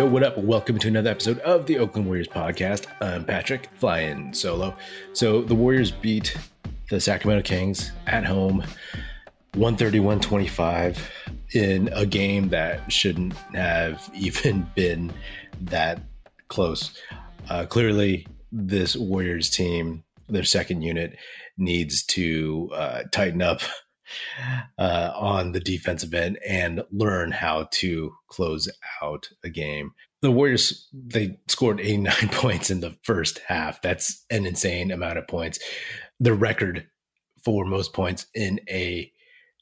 Yo, what up? Welcome to another episode of the Oakland Warriors podcast. I'm Patrick, flying solo. So the Warriors beat the Sacramento Kings at home 131 25 in a game that shouldn't have even been that close. Uh, clearly, this Warriors team, their second unit, needs to uh, tighten up uh, on the defensive end and learn how to close out a game. The Warriors they scored 89 points in the first half. That's an insane amount of points. The record for most points in a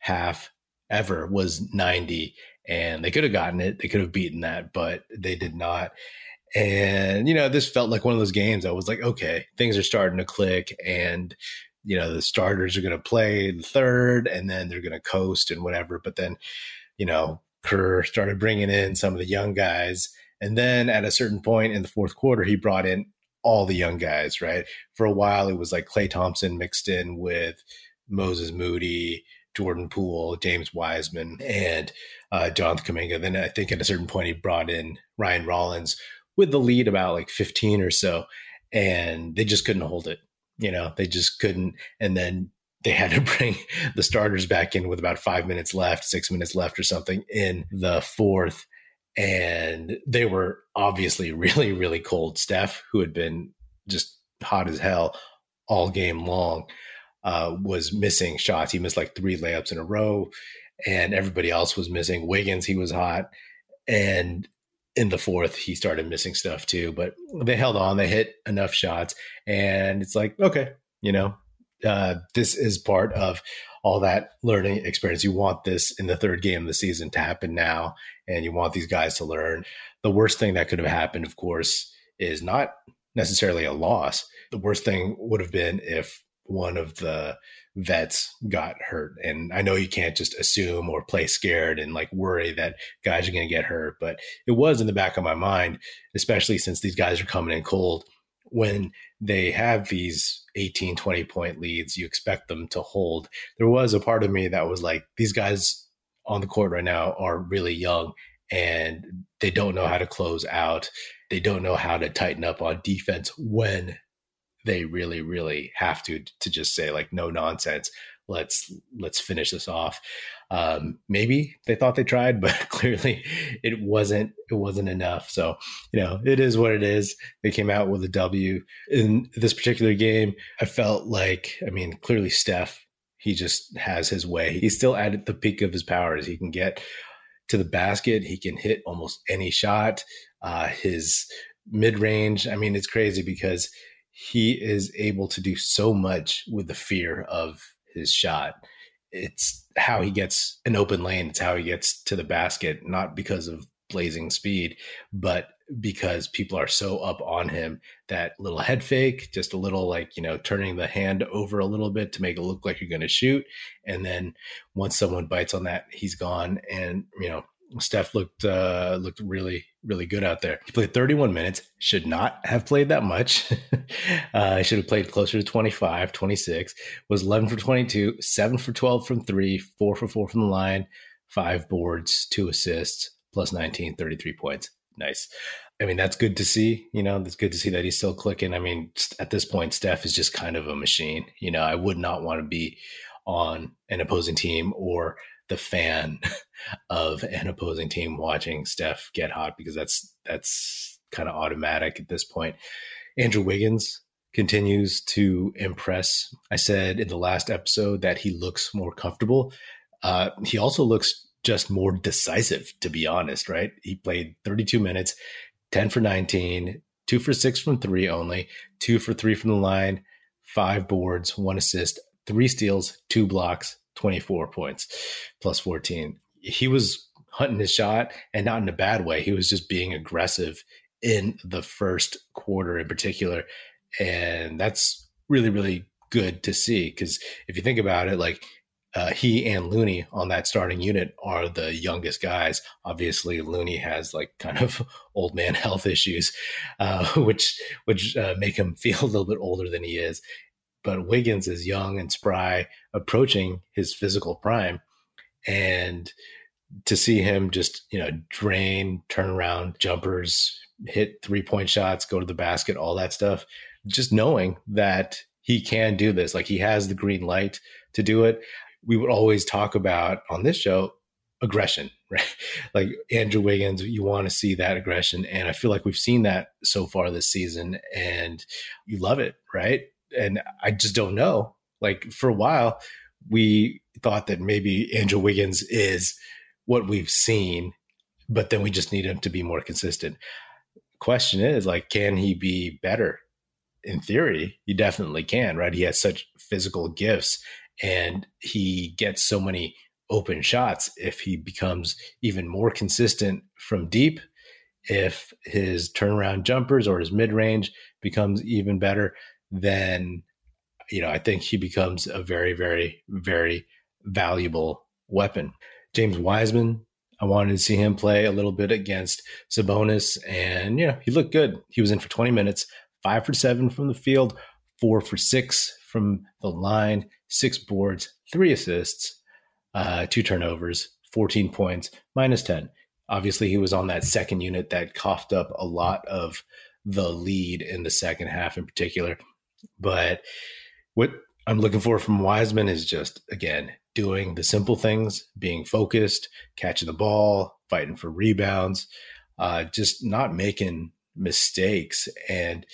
half ever was 90 and they could have gotten it. They could have beaten that, but they did not. And, you know, this felt like one of those games I was like, okay, things are starting to click and, you know, the starters are going to play the third and then they're going to coast and whatever. But then, you know, Kerr started bringing in some of the young guys. And then at a certain point in the fourth quarter, he brought in all the young guys, right? For a while, it was like Klay Thompson mixed in with Moses Moody, Jordan Poole, James Wiseman, and uh, Jonathan Kuminga. Then I think at a certain point he brought in Ryan Rollins with the lead about like 15 or so, and they just couldn't hold it. You know, they just couldn't. And then they had to bring the starters back in with about five minutes left, six minutes left or something in the fourth. And they were obviously really, really cold. Steph, who had been just hot as hell all game long, uh, was missing shots. He missed like three layups in a row, and everybody else was missing. Wiggins, he was hot, and in the fourth he started missing stuff too. But they held on. They hit enough shots, and it's like okay, you know, uh, this is part of all that learning experience. You want this in the third game of the season to happen now, and you want these guys to learn. The worst thing that could have happened, of course, is not necessarily a loss. The worst thing would have been if one of the vets got hurt. And I know you can't just assume or play scared and like worry that guys are going to get hurt, but it was in the back of my mind, especially since these guys are coming in cold. When they have these 18, 20 point leads, you expect them to hold. There was a part of me that was like, these guys on the court right now are really young and they don't know how to close out. They don't know how to tighten up on defense when they really really have to to just say like no nonsense. Let's let's finish this off. Um, maybe they thought they tried but clearly it wasn't it wasn't enough. So you know it is what it is. They came out with a w. In this particular game i felt like i mean clearly steph he just has his way. He's still at the peak of his powers. He can get to the basket. He can hit almost any shot. Uh, his mid-range i mean it's crazy because he is able to do so much with the fear of his shot. It's how he gets an open lane. It's how he gets to the basket, not because of blazing speed, but because people are so up on him that little head fake, just a little like, you know, turning the hand over a little bit to make it look like you're going to shoot. And then once someone bites on that, he's gone. And, you know, Steph looked uh, looked really really good out there. He played 31 minutes. Should not have played that much. uh, he should have played closer to 25, 26. Was 11 for 22, seven for 12 from three, four for four from the line, five boards, two assists, plus 19, 33 points. Nice. I mean, that's good to see. You know, it's good to see that he's still clicking. I mean, at this point, Steph is just kind of a machine. You know, I would not want to be on an opposing team or the fan of an opposing team watching Steph get hot because that's that's kind of automatic at this point. Andrew Wiggins continues to impress. I said in the last episode that he looks more comfortable. Uh, he also looks just more decisive, to be honest, right? He played 32 minutes, 10 for 19, two for six from three only, two for three from the line, five boards, one assist, three steals, two blocks, 24 points plus 14. He was hunting his shot and not in a bad way. He was just being aggressive in the first quarter in particular. And that's really, really good to see. Because if you think about it, like uh, he and Looney on that starting unit are the youngest guys. Obviously, Looney has like kind of old man health issues, uh, which which uh, make him feel a little bit older than he is but Wiggins is young and spry, approaching his physical prime. And to see him just, you know, drain, turn around jumpers, hit three point shots, go to the basket, all that stuff, just knowing that he can do this, like he has the green light to do it. We would always talk about on this show aggression, right? Like Andrew Wiggins, you want to see that aggression. And I feel like we've seen that so far this season and you love it, right? And I just don't know. Like for a while, we thought that maybe Andrew Wiggins is what we've seen, but then we just need him to be more consistent. Question is like, can he be better? In theory, he definitely can, right? He has such physical gifts and he gets so many open shots if he becomes even more consistent from deep if his turnaround jumpers or his mid-range becomes even better then you know i think he becomes a very very very valuable weapon james wiseman i wanted to see him play a little bit against sabonis and you know he looked good he was in for 20 minutes five for seven from the field four for six from the line six boards three assists uh, two turnovers, 14 points, minus 10. Obviously, he was on that second unit that coughed up a lot of the lead in the second half in particular. But what I'm looking for from Wiseman is just, again, doing the simple things, being focused, catching the ball, fighting for rebounds, uh, just not making mistakes. And,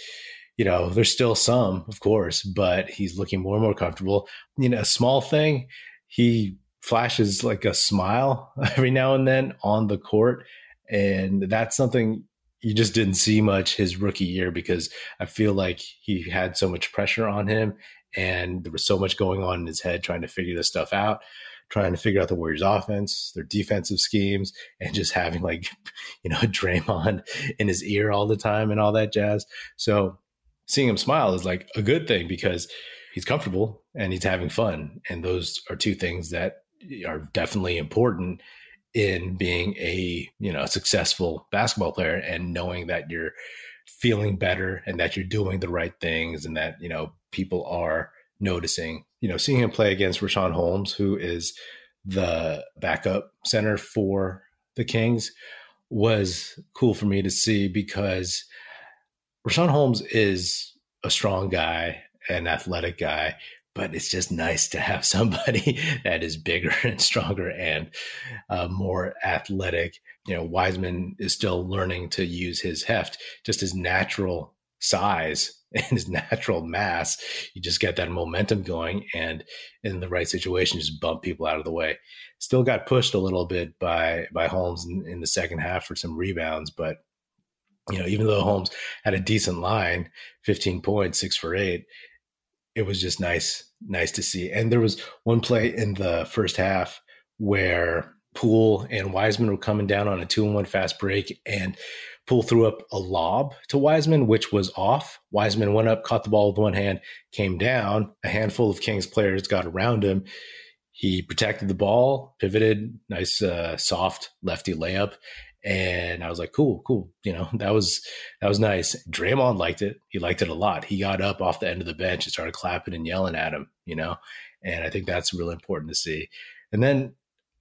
you know, there's still some, of course, but he's looking more and more comfortable. You know, a small thing, he flashes like a smile every now and then on the court. And that's something you just didn't see much his rookie year because I feel like he had so much pressure on him and there was so much going on in his head trying to figure this stuff out, trying to figure out the Warriors offense, their defensive schemes, and just having like, you know, Draymond in his ear all the time and all that jazz. So seeing him smile is like a good thing because he's comfortable and he's having fun. And those are two things that are definitely important in being a you know successful basketball player and knowing that you're feeling better and that you're doing the right things and that you know people are noticing. You know seeing him play against Richaun Holmes who is the backup center for the Kings was cool for me to see because Richaun Holmes is a strong guy an athletic guy but it's just nice to have somebody that is bigger and stronger and uh, more athletic. You know, Wiseman is still learning to use his heft, just his natural size and his natural mass. You just get that momentum going, and in the right situation, just bump people out of the way. Still got pushed a little bit by by Holmes in, in the second half for some rebounds, but you know, even though Holmes had a decent line, 15 points, six for eight, it was just nice, nice to see. And there was one play in the first half where Poole and Wiseman were coming down on a two and one fast break, and Poole threw up a lob to Wiseman, which was off. Wiseman went up, caught the ball with one hand, came down. A handful of Kings players got around him. He protected the ball, pivoted, nice, uh, soft lefty layup, and I was like, cool, cool. You know, that was that was nice. Draymond liked it. He liked it a lot. He got up off the end of the bench and started clapping and yelling at him, you know. And I think that's really important to see. And then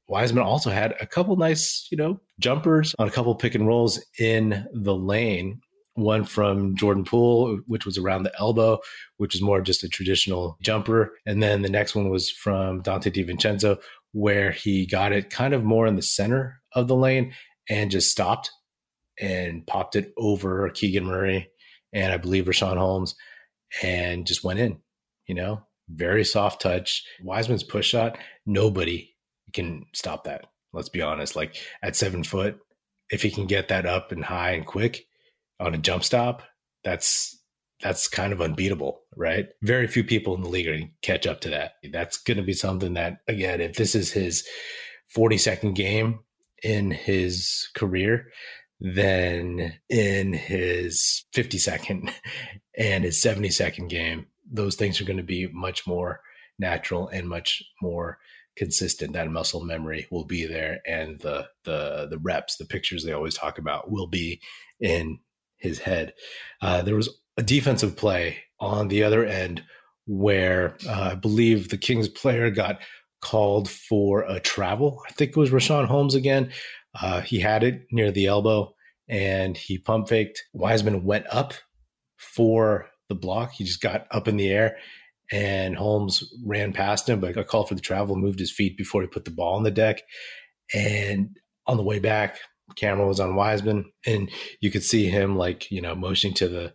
Wiseman also had a couple nice, you know, jumpers on a couple pick and rolls in the lane. One from Jordan Poole, which was around the elbow, which is more just a traditional jumper. And then the next one was from Donte DiVincenzo, where he got it kind of more in the center of the lane and just stopped and popped it over Keegan Murray and I believe Richaun Holmes and just went in, you know, very soft touch. Wiseman's push shot, nobody can stop that. Let's be honest. Like at seven foot, if he can get that up and high and quick on a jump stop, that's that's kind of unbeatable, right? Very few people in the league to catch up to that. That's going to be something that, again, if this is his 40 second game, in his career than in his 52nd and his 72nd game. Those things are going to be much more natural and much more consistent. That muscle memory will be there, and the the the reps, the pictures they always talk about, will be in his head. Uh, there was a defensive play on the other end where uh, I believe the Kings player got called for a travel. I think it was Richaun Holmes again. Uh, he had it near the elbow and he pump faked. Wiseman went up for the block. He just got up in the air and Holmes ran past him, but got called for the travel, moved his feet before he put the ball on the deck. And on the way back, camera was on Wiseman, and you could see him like, you know, motioning to the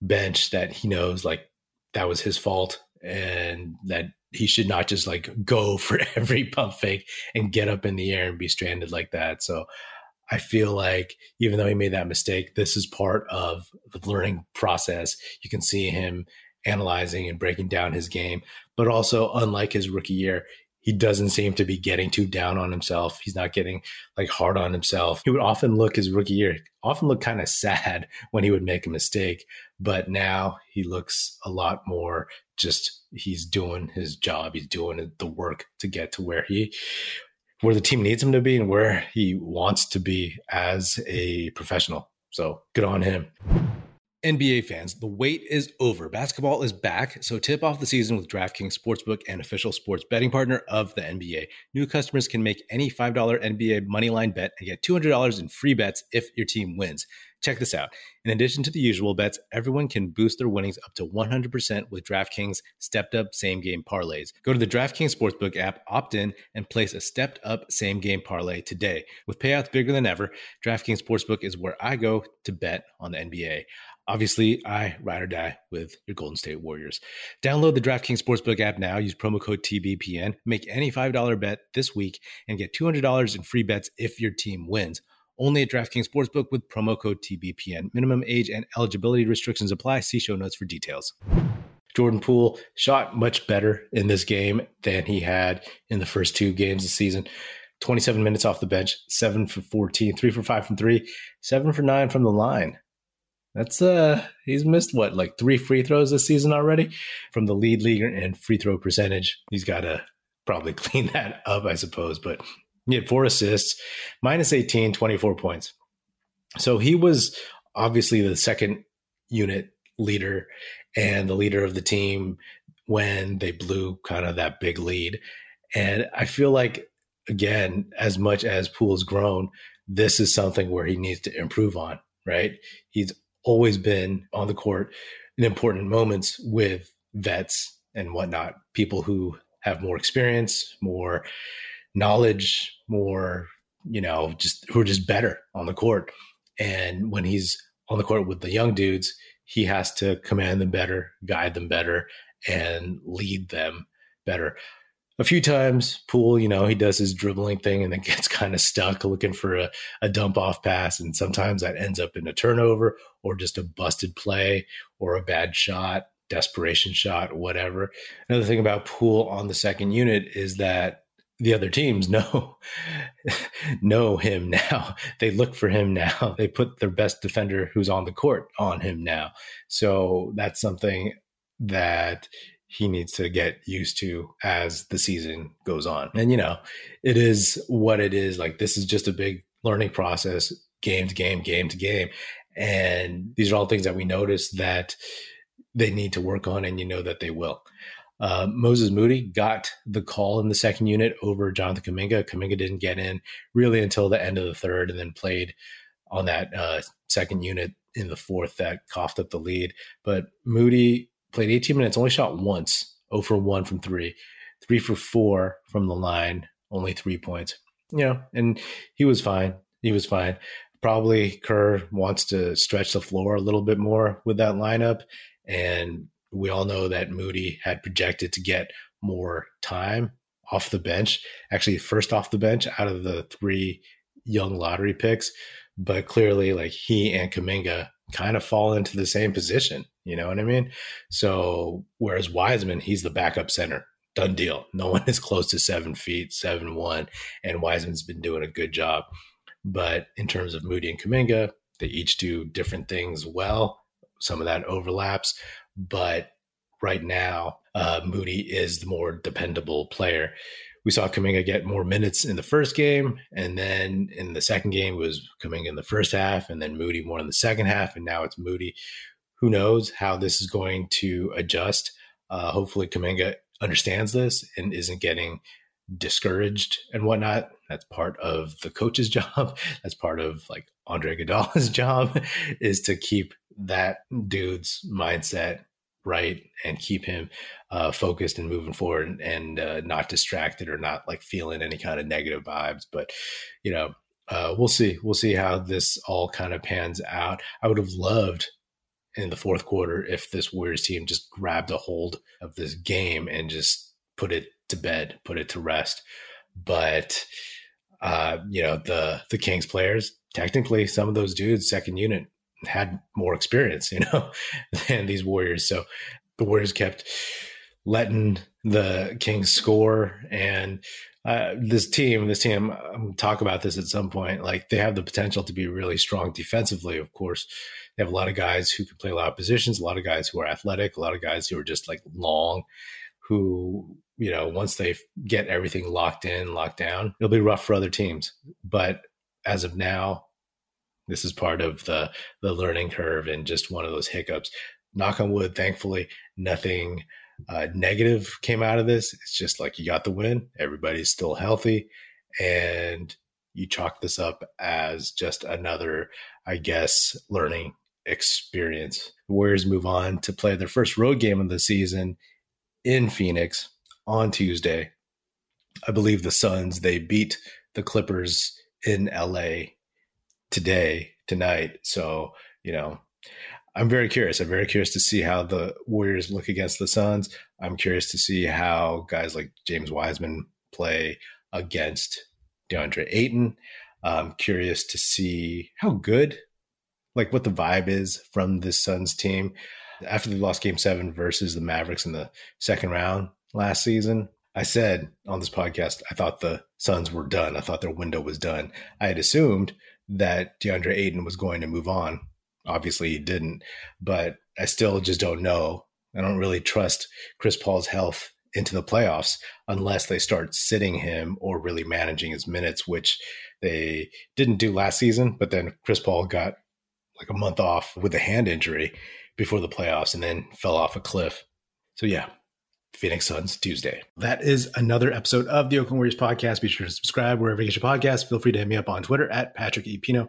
bench that he knows like that was his fault and that he should not just like go for every pump fake and get up in the air and be stranded like that. So I feel like even though he made that mistake, this is part of the learning process. You can see him analyzing and breaking down his game, but also unlike his rookie year, he doesn't seem to be getting too down on himself. He's not getting like hard on himself. He would often look his rookie year, often look kind of sad when he would make a mistake, but now he looks a lot more just he's doing his job. He's doing the work to get to where he where the team needs him to be and where he wants to be as a professional. So good on him. NBA fans, the wait is over. Basketball is back, so tip off the season with DraftKings Sportsbook and official sports betting partner of the NBA. New customers can make any $5 NBA moneyline bet and get $200 in free bets if your team wins. Check this out. In addition to the usual bets, everyone can boost their winnings up to 100% with DraftKings stepped up same game parlays. Go to the DraftKings Sportsbook app, opt in, and place a stepped up same game parlay today. With payouts bigger than ever, DraftKings Sportsbook is where I go to bet on the NBA. Obviously, I ride or die with your Golden State Warriors. Download the DraftKings Sportsbook app now. Use promo code TBPN. Make any $5 bet this week and get $200 in free bets if your team wins. Only at DraftKings Sportsbook with promo code TBPN. Minimum age and eligibility restrictions apply. See show notes for details. Jordan Poole shot much better in this game than he had in the first two games of the season. 27 minutes off the bench, 7 for 14, 3 for 5 from 3, 7 for 9 from the line. That's uh he's missed what like three free throws this season already from the lead leaguer and free throw percentage. He's got to probably clean that up, I suppose. But he had four assists, minus 18, 24 points. So he was obviously the second unit leader and the leader of the team when they blew kind of that big lead. And I feel like again, as much as Poole's grown, this is something where he needs to improve on, right? He's always been on the court in important moments with vets and whatnot, people who have more experience, more knowledge, more, you know, just who are just better on the court. And when he's on the court with the young dudes, he has to command them better, guide them better, and lead them better a few times Poole, you know, he does his dribbling thing and then gets kind of stuck looking for a, a dump off pass. And sometimes that ends up in a turnover or just a busted play or a bad shot, desperation shot, whatever. Another thing about Poole on the second unit is that the other teams know know him now. They look for him now. They put their best defender who's on the court on him now. So that's something that he needs to get used to as the season goes on. And, you know, it is what it is. Like, this is just a big learning process, game to game, game to game. And these are all things that we notice that they need to work on, and you know that they will. Uh, Moses Moody got the call in the second unit over Jonathan Kuminga. Kuminga didn't get in really until the end of the third and then played on that uh, second unit in the fourth that coughed up the lead. But Moody played 18 minutes, only shot once, 0 for 1 from three, three for four from the line, only three points. You know, and he was fine. He was fine. Probably Kerr wants to stretch the floor a little bit more with that lineup. And we all know that Moody had projected to get more time off the bench, actually, first off the bench out of the three young lottery picks. But clearly, like he and Kuminga kind of fall into the same position. You know what I mean? So whereas Wiseman, he's the backup center. Done deal. No one is close to seven feet, seven one, and Wiseman's been doing a good job. But in terms of Moody and Kuminga, they each do different things well. Some of that overlaps, but right now, uh, Moody is the more dependable player. We saw Kuminga get more minutes in the first game, and then in the second game was coming in the first half, and then Moody more in the second half, and now it's Moody who knows how this is going to adjust? Uh, hopefully, Kuminga understands this and isn't getting discouraged and whatnot. That's part of the coach's job. That's part of like Andre Iguodala's job is to keep that dude's mindset right and keep him uh, focused and moving forward and, and uh, not distracted or not like feeling any kind of negative vibes. But you know, uh, we'll see. We'll see how this all kind of pans out. I would have loved in the fourth quarter if this Warriors team just grabbed a hold of this game and just put it to bed, put it to rest. But uh, you know, the the Kings players, technically some of those dudes, second unit, had more experience, you know, than these Warriors. So the Warriors kept letting the Kings score and uh, this team, this team, um, talk about this at some point. Like they have the potential to be really strong defensively. Of course, they have a lot of guys who can play a lot of positions, a lot of guys who are athletic, a lot of guys who are just like long, who you know once they get everything locked in, locked down, it'll be rough for other teams. But as of now, this is part of the the learning curve and just one of those hiccups. Knock on wood, thankfully, nothing uh, negative came out of this. It's just like you got the win, everybody's still healthy, and you chalk this up as just another, I guess, learning experience. The Warriors move on to play their first road game of the season in Phoenix on Tuesday. I believe the Suns, they beat the Clippers in LA today, tonight. So, you know, I'm very curious. I'm very curious to see how the Warriors look against the Suns. I'm curious to see how guys like James Wiseman play against DeAndre Ayton. I'm curious to see how good, like what the vibe is from this Suns team after they lost game seven versus the Mavericks in the second round last season. I said on this podcast, I thought the Suns were done. I thought their window was done. I had assumed that DeAndre Ayton was going to move on Obviously, he didn't, but I still just don't know. I don't really trust Chris Paul's health into the playoffs unless they start sitting him or really managing his minutes, which they didn't do last season. But then Chris Paul got like a month off with a hand injury before the playoffs and then fell off a cliff. So, yeah, Phoenix Suns Tuesday. That is another episode of the Oakland Warriors podcast. Be sure to subscribe wherever you get your podcast. Feel free to hit me up on Twitter at Patrick E. Pino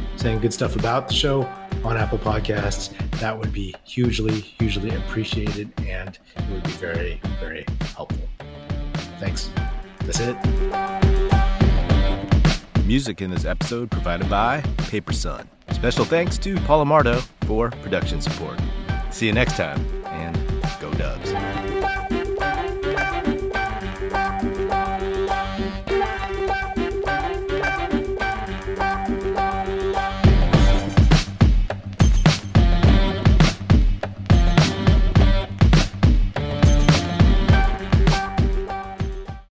saying good stuff about the show, on Apple Podcasts, that would be hugely, hugely appreciated and it would be very, very helpful. Thanks. That's it. Music in this episode provided by Paper Sun. Special thanks to Paul Amardo for production support. See you next time.